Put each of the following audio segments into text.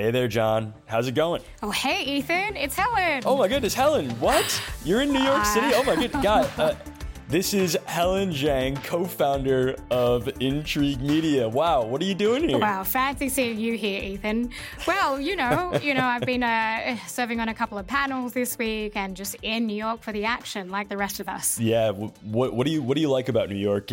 Hey there, John. How's it going? Oh, hey, Ethan. It's Helen. Oh my goodness, Helen. What? You're in New York City? Oh my good God. Uh, this is Helen Zhang, co-founder of Intrigue Media. Wow, what are you doing here? Wow, fancy seeing you here, Ethan. Well, you know, you know, I've been uh, serving on a couple of panels this week and just in New York for the action, like the rest of us. Yeah. What What do you What do you like about New York?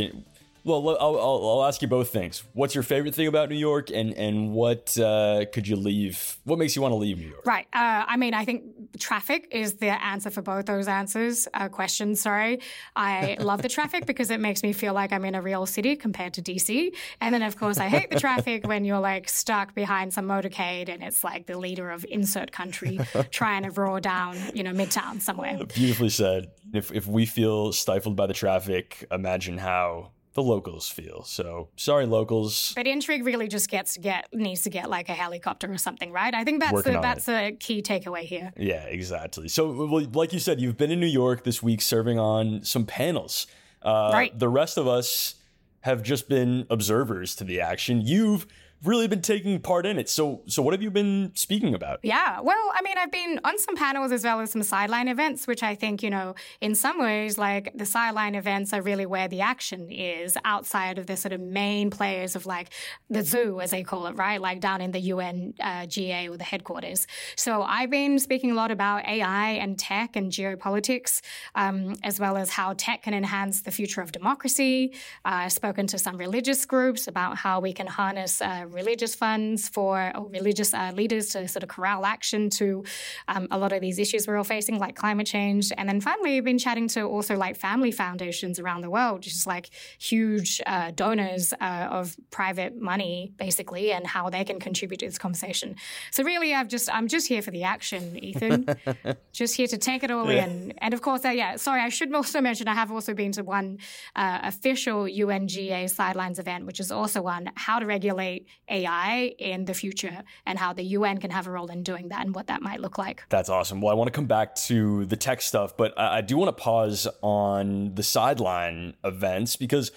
Well, I'll, I'll, I'll, ask you both things. What's your favorite thing about New York, and and what uh, could you leave? What makes you want to leave New York? Right. Uh, I mean, I think traffic is the answer for both those answers. Uh, questions. Sorry. I love the traffic because it makes me feel like I'm in a real city compared to DC. And then, of course, I hate the traffic when you're like stuck behind some motorcade and it's like the leader of insert country trying to roar down, you know, midtown somewhere. Beautifully said. If if we feel stifled by the traffic, imagine how the locals feel. So sorry, locals. But intrigue really just gets to get needs to get like a helicopter or something, right? I think that's the, that's a key takeaway here. Yeah, exactly. So, well, like you said, you've been in New York this week, serving on some panels. Uh, right. The rest of us have just been observers to the action. You've really been taking part in it. So, so what have you been speaking about? Yeah, well, I mean, I've been on some panels as well as some sideline events, which I think, you know, in some ways, like the sideline events are really where the action is outside of the sort of main players of like the zoo, as they call it, right? Like down in the UN uh, GA or the headquarters. So I've been speaking a lot about AI and tech and geopolitics, um, as well as how tech can enhance the future of democracy. Uh, I've spoken to some religious groups about how we can harness uh, religious funds for religious uh, leaders to sort of corral action to um, a lot of these issues we're all facing, like climate change. And then finally, we've been chatting to also like family foundations around the world, which is like huge uh, donors uh, of private money, basically, and how they can contribute to this conversation. So really, I've just I'm just here for the action, Ethan. just here to take it all yeah. in. And of course, uh, yeah, sorry, I should also mention I have also been to one uh, official UNGA sidelines event, which is also on how to regulate AI in the future and how the UN can have a role in doing that and what that might look like. That's awesome. Well, I want to come back to the tech stuff, but I, I do want to pause on the sideline events because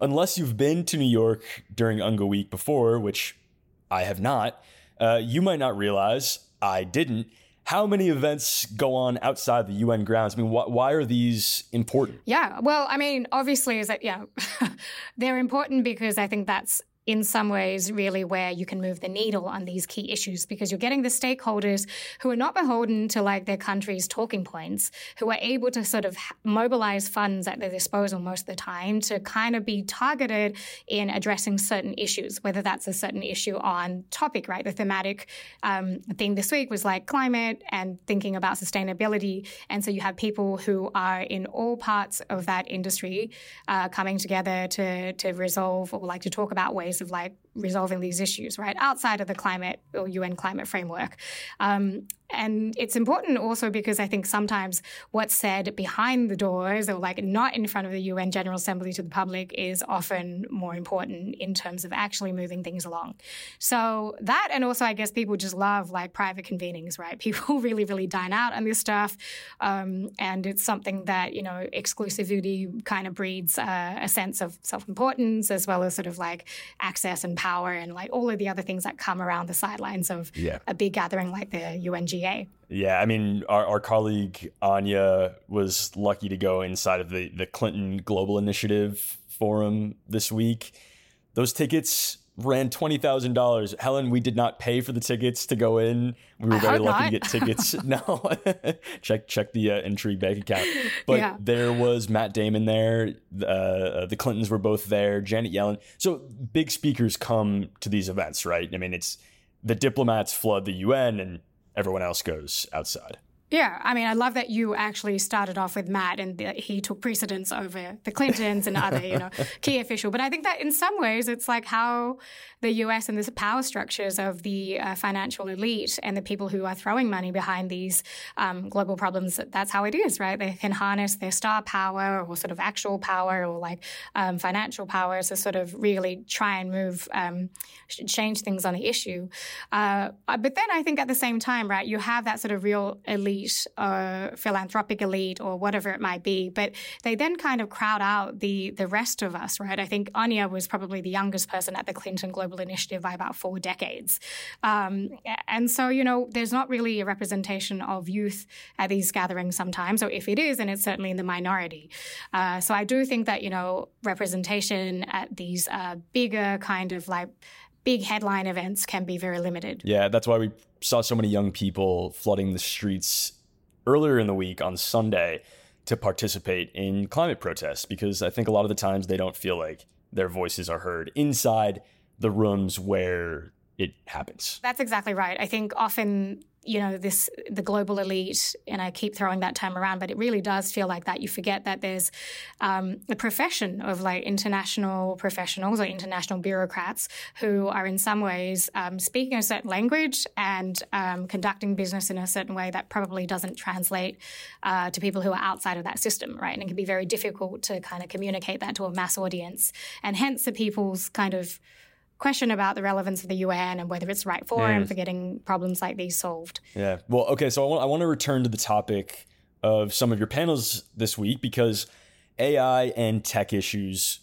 unless you've been to New York during UNGA week before, which I have not, uh, you might not realize I didn't how many events go on outside the UN grounds? I mean, wh- why are these important? Yeah, well, I mean, obviously, is that yeah, they're important because I think that's in some ways really where you can move the needle on these key issues because you're getting the stakeholders who are not beholden to like their country's talking points who are able to sort of mobilize funds at their disposal most of the time to kind of be targeted in addressing certain issues whether that's a certain issue on topic right? The thematic um, theme this week was like climate and thinking about sustainability. And so you have people who are in all parts of that industry uh, coming together to to resolve or like to talk about ways ways of like resolving these issues, right, outside of the climate or UN climate framework. Um, and it's important also because I think sometimes what's said behind the doors or like not in front of the UN General Assembly to the public is often more important in terms of actually moving things along. So that, and also I guess people just love like private convenings, right? People really, really dine out on this stuff. Um, and it's something that, you know, exclusivity kind of breeds uh, a sense of self importance as well as sort of like access and power and like all of the other things that come around the sidelines of yeah. a big gathering like the UNG yeah, I mean, our, our colleague Anya was lucky to go inside of the, the Clinton Global Initiative Forum this week. Those tickets ran twenty thousand dollars. Helen, we did not pay for the tickets to go in. We were I very lucky not. to get tickets. no, check check the uh, Intrigue bank account. But yeah. there was Matt Damon there. Uh, the Clintons were both there. Janet Yellen. So big speakers come to these events, right? I mean, it's the diplomats flood the UN and everyone else goes outside. Yeah, I mean, I love that you actually started off with Matt and the, he took precedence over the Clintons and other, you know, key official. But I think that in some ways, it's like how the U.S. and the power structures of the uh, financial elite and the people who are throwing money behind these um, global problems. That's how it is, right? They can harness their star power or sort of actual power or like um, financial power to sort of really try and move, um, change things on the issue. Uh, but then I think at the same time, right, you have that sort of real elite elite, uh, philanthropic elite, or whatever it might be. But they then kind of crowd out the the rest of us, right? I think Anya was probably the youngest person at the Clinton Global Initiative by about four decades, um, and so you know, there's not really a representation of youth at these gatherings sometimes, or if it is, and it's certainly in the minority. Uh, so I do think that you know, representation at these uh, bigger kind of like big headline events can be very limited. Yeah, that's why we saw so many young people flooding the streets earlier in the week on Sunday to participate in climate protests because I think a lot of the times they don't feel like their voices are heard inside the rooms where it happens. That's exactly right. I think often you know this the global elite and i keep throwing that term around but it really does feel like that. You forget that there's um, a profession of like international professionals or international bureaucrats who are in some ways um, speaking a certain language and um, conducting business in a certain way that probably doesn't translate uh, to people who are outside of that system right? And it can be very difficult to kind of communicate that to a mass audience. And hence the people's kind of question about the relevance of the UN and whether it's right forum mm. for getting problems like these solved. Yeah. Well, okay. So I want, I want to return to the topic of some of your panels this week because AI and tech issues,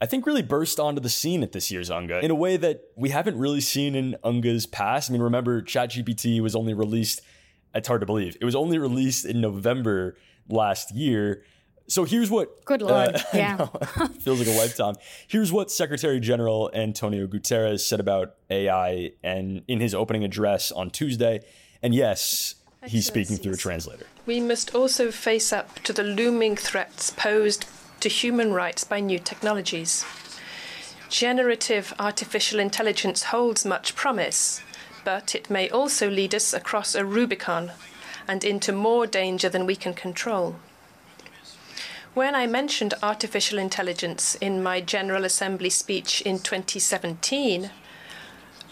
I think, really burst onto the scene at this year's UNGA in a way that we haven't really seen in UNGA's past. I mean, remember, ChatGPT was only released, it's hard to believe, it was only released in November last year. So here's what. Good lord. Uh, yeah. feels like a lifetime. Here's what Secretary General Antonio Guterres said about AI and in his opening address on Tuesday. And yes, he's speaking through a translator. We must also face up to the looming threats posed to human rights by new technologies. Generative artificial intelligence holds much promise, but it may also lead us across a Rubicon and into more danger than we can control. When I mentioned artificial intelligence in my General Assembly speech in 2017,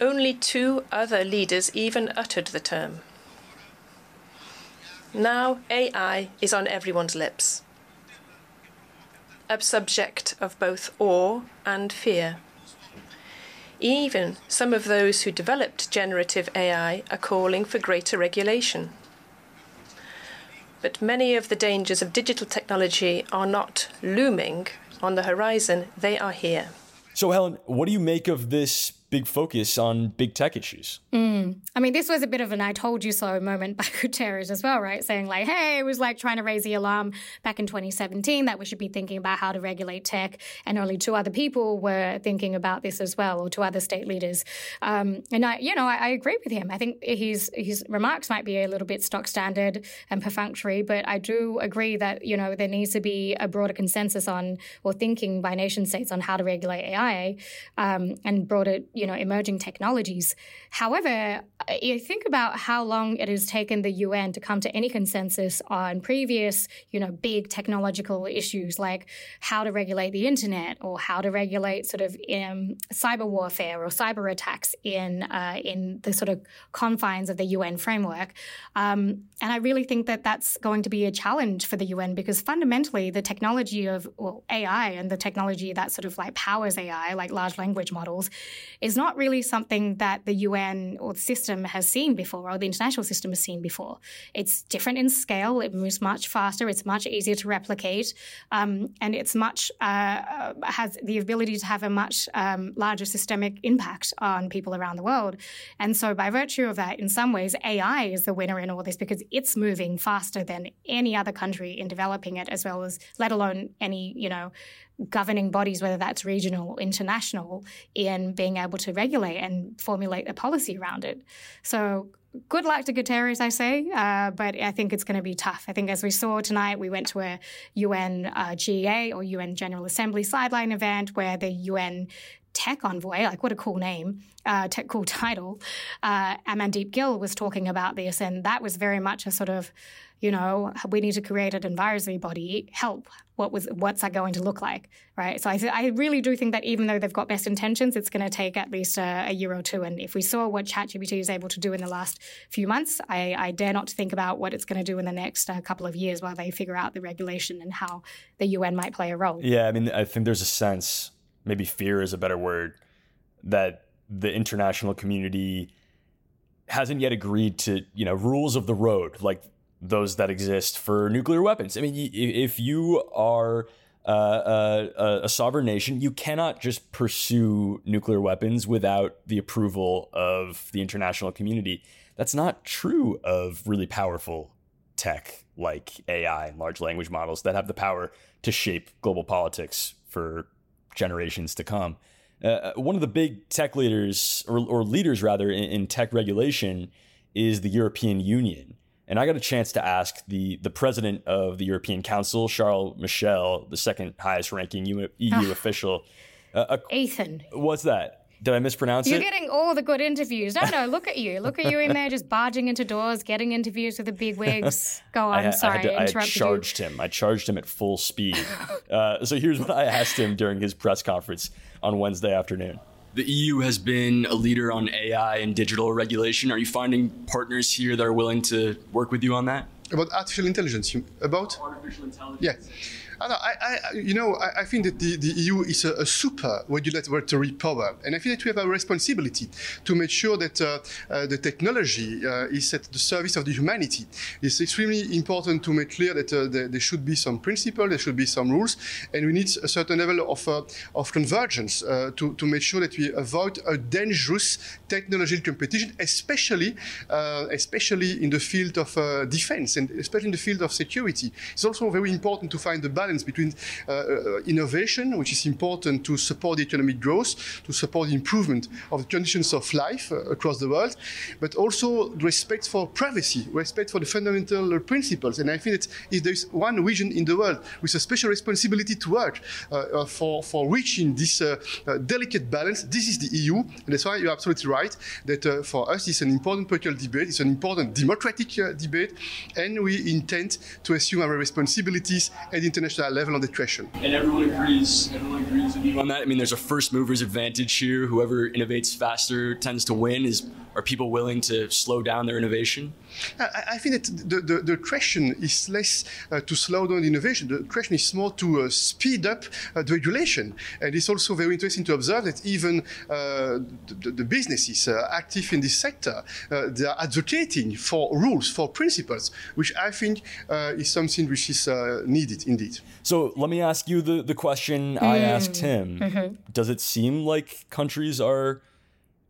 only two other leaders even uttered the term. Now AI is on everyone's lips, a subject of both awe and fear. Even some of those who developed generative AI are calling for greater regulation but many of the dangers of digital technology are not looming on the horizon, they are here. So, Helen, what do you make of this big focus on big tech issues. Mm. I mean, this was a bit of an I told you so moment by Guterres as well, right? Saying, like, hey, it was like trying to raise the alarm back in 2017 that we should be thinking about how to regulate tech. And only two other people were thinking about this as well, or two other state leaders. Um, and I, you know, I, I, agree with him. I think his, his remarks might be a little bit stock standard and perfunctory, but I do agree that, you know, there needs to be a broader consensus on or thinking by nation states on how to regulate AI um, and broader you know emerging technologies. However, you think about how long it has taken the UN to come to any consensus on previous you know big technological issues like how to regulate the internet or how to regulate sort of um, cyber warfare or cyber attacks in uh, in the sort of confines of the UN framework. Um, and I really think that that's going to be a challenge for the UN because fundamentally the technology of well, AI and the technology that sort of like powers AI, like large language models, is not really something that the UN or the system has seen before or the international system has seen before. It's different in scale. It moves much faster. It's much easier to replicate, um, and it's much uh, has the ability to have a much um, larger systemic impact on people around the world. And so, by virtue of that, in some ways, AI is the winner in all this because it's moving faster than any other country in developing it, as well as let alone any you know governing bodies, whether that's regional or international, in being able to regulate and formulate a policy around it. So good luck to Guterres, I say, uh, but I think it's going to be tough. I think as we saw tonight, we went to a UN uh, GA or UN General Assembly sideline event where the UN tech envoy, like what a cool name, uh, tech cool title, uh, Amandeep Gill was talking about this, and that was very much a sort of you know, we need to create an advisory body. Help. What was what's that going to look like, right? So I, th- I really do think that even though they've got best intentions, it's going to take at least a, a, year or two. And if we saw what ChatGPT is able to do in the last few months, I, I dare not to think about what it's going to do in the next uh, couple of years while they figure out the regulation and how the UN might play a role. Yeah, I mean, I think there's a sense, maybe fear is a better word, that the international community hasn't yet agreed to, you know, rules of the road, like those that exist for nuclear weapons. I mean, if you are uh, uh, a, a, sovereign nation, you cannot just pursue nuclear weapons without the approval of the international community. That's not true of really powerful tech like AI and large language models that have the power to shape global politics for generations to come. Uh, uh one of the big tech leaders, or, or leaders rather, in, in tech regulation is the European Union. And I got a chance to ask the the president of the European Council, Charles Michel, the second highest ranking EU, EU official. Uh, Ethan. What's that? Did I mispronounce You're it? You're getting all the good interviews. No, no, look at you. Look at you in there just barging into doors, getting interviews with the big wigs. Go on, I, sorry, I, to, I, I charged you. him. I charged him at full speed. uh, so here's what I asked him during his press conference on Wednesday afternoon. The EU has been a leader on AI and digital regulation. Are you finding partners here that are willing to work with you on that? About artificial intelligence. About artificial intelligence. Yeah. I, I, you know, I, I, think that the, the EU is a, a, super regulatory power, and I think that we have a responsibility to make sure that uh, uh, the technology uh, is at the service of the humanity. It's extremely important to make clear that uh, there, there, should be some principle, there should be some rules, and we need a certain level of, uh, of convergence uh, to, to make sure that we avoid a dangerous technological competition, especially, especially in the field of defense and especially in the field of security. It's also very important to find the balance balance between uh, uh, innovation, which is important to support economic growth, to support the improvement of the conditions of life uh, across the world, but also respect for privacy, respect for the fundamental principles. And I think that if there's one region in the world with a special responsibility to work uh, for, for reaching this uh, uh, delicate balance, this is the EU. And that's why you're absolutely right that for us it's an important political debate, it's an important democratic debate, and we intend to assume our responsibilities at international that level of discretion. And everyone agrees. Everyone agrees with you on that. I mean, there's a first mover's advantage here. Whoever innovates faster tends to win. Is are people willing to slow down their innovation? I, I think that the, the, the, question is less uh, to slow down innovation. The question is more to uh, speed up uh, the regulation. And it's also very interesting to observe that even uh, the, the, businesses uh, active in this sector, uh, they are advocating for rules, for principles, which I think is something which is needed indeed. So let me ask you the, the question mm. I asked him. Mm-hmm. Does it seem like countries are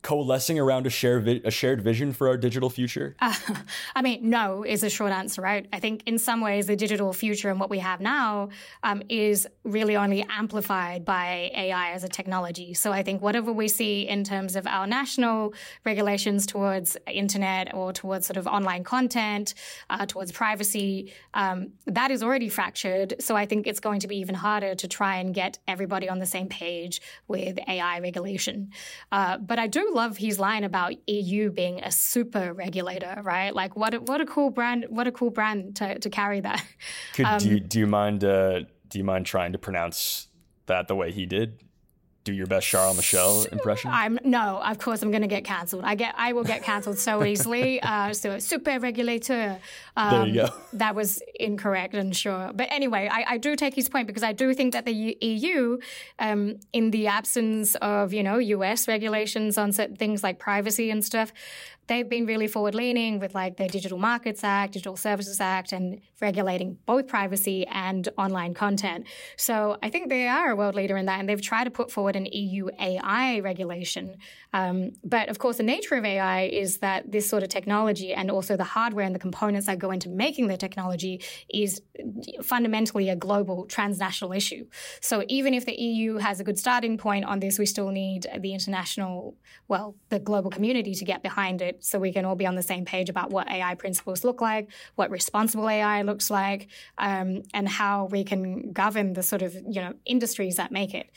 coalescing around a shared vi- a shared vision for our digital future? Uh, I mean, no is a short answer, right? I think in some ways the digital future and what we have now um, is really only amplified by AI as a technology. So I think whatever we see in terms of our national regulations towards internet or towards sort of online content, uh, towards privacy, um, that is already fractured. So I think it's going to be even harder to try and get everybody on the same page with AI regulation. Uh, but I do love his line about EU being a super regulator, right? Like what a, what a cool brand, what a cool brand to, to carry that. Could, um, do, you, do you mind uh, do you mind trying to pronounce that the way he did? Do your best Charles Michel impression? I'm no, of course I'm going to get cancelled. I get I will get cancelled so easily. Uh, so super regulator. Um, there you go. That was incorrect and sure. But anyway, I, I, do take his point because I do think that the EU, um, in the absence of you know US regulations on certain things like privacy and stuff, they've been really forward leaning with like the Digital Markets Act, Digital Services Act, and regulating both privacy and online content. So I think they are a world leader in that, and they've tried to put forward an EU AI regulation. Um, but of course, the nature of AI is that this sort of technology and also the hardware and the components that go into making the technology is fundamentally a global transnational issue. So even if the EU has a good starting point on this, we still need the international, well, the global community to get behind it so we can all be on the same page about what AI principles look like, what responsible AI looks like, um, and how we can govern the sort of you know industries that make it.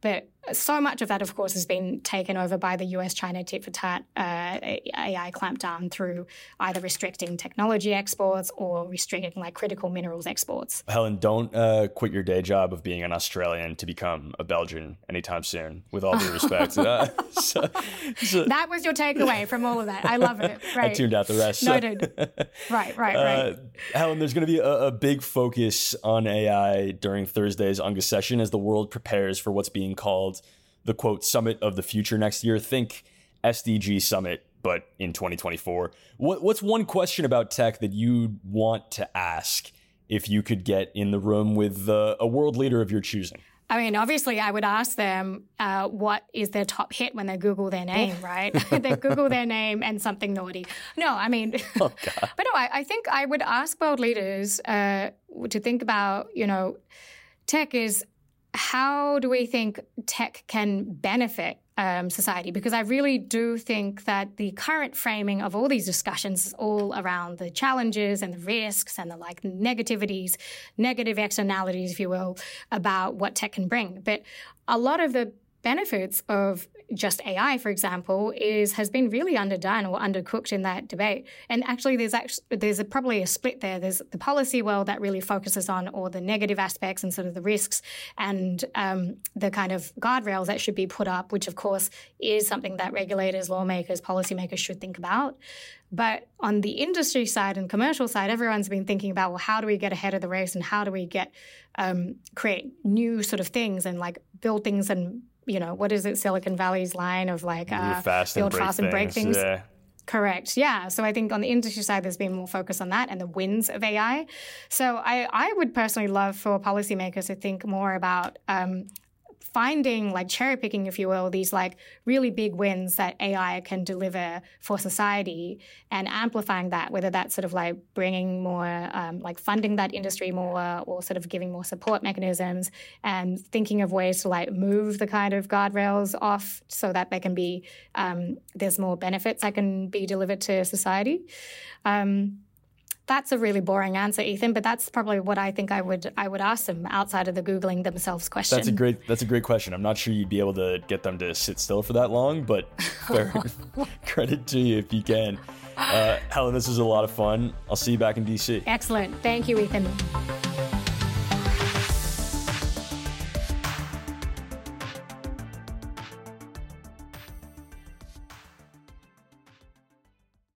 But so much of that, of course, has been taken over by the US China tit for tat uh, AI clampdown through either restricting technology exports or restricting like critical minerals exports. Helen, don't uh, quit your day job of being an Australian to become a Belgian anytime soon, with all due respect. uh, so, so. That was your takeaway from all of that. I love it. Right. I tuned out the rest. Noted. right, right, uh, right. Helen, there's going to be a, a big focus on AI during Thursday's UNGA session as the world prepares for what's being called the quote summit of the future next year. Think SDG summit but in 2024. What, what's one question about tech that you'd want to ask if you could get in the room with uh, a world leader of your choosing? I mean, obviously, I would ask them uh, what is their top hit when they Google their name, right? they Google their name and something naughty. No, I mean, oh, but no, I, I, think I would ask world leaders uh, to think about, you know, tech is how do we think tech can benefit um, society because I really do think that the current framing of all these discussions is all around the challenges and the risks and the like negativities, negative externalities, if you will, about what tech can bring. But a lot of the benefits of just AI, for example, is has been really underdone or undercooked in that debate. And actually, there's actually there's a, probably a split there. There's the policy world that really focuses on all the negative aspects and sort of the risks and um, the kind of guardrails that should be put up, which of course is something that regulators, lawmakers, policymakers should think about. But on the industry side and commercial side, everyone's been thinking about well, how do we get ahead of the race and how do we get um, create new sort of things and like build things and you know, what is it, Silicon Valley's line of like uh, fast build fast and break things. Yeah. Correct. Yeah. So I think on the industry side, there's been more focus on that and the wins of AI. So I, I would personally love for policymakers to think more about um, finding like cherry picking if you will these like really big wins that ai can deliver for society and amplifying that whether that's sort of like bringing more um, like funding that industry more or sort of giving more support mechanisms and thinking of ways to like move the kind of guardrails off so that they can be um, there's more benefits that can be delivered to society. Um, that's a really boring answer, Ethan, but that's probably what I think I would I would ask them outside of the googling themselves question. That's a great that's a great question. I'm not sure you'd be able to get them to sit still for that long, but fair credit to you if you can. Uh, Helen, this was a lot of fun. I'll see you back in DC. Excellent. Thank you, Ethan.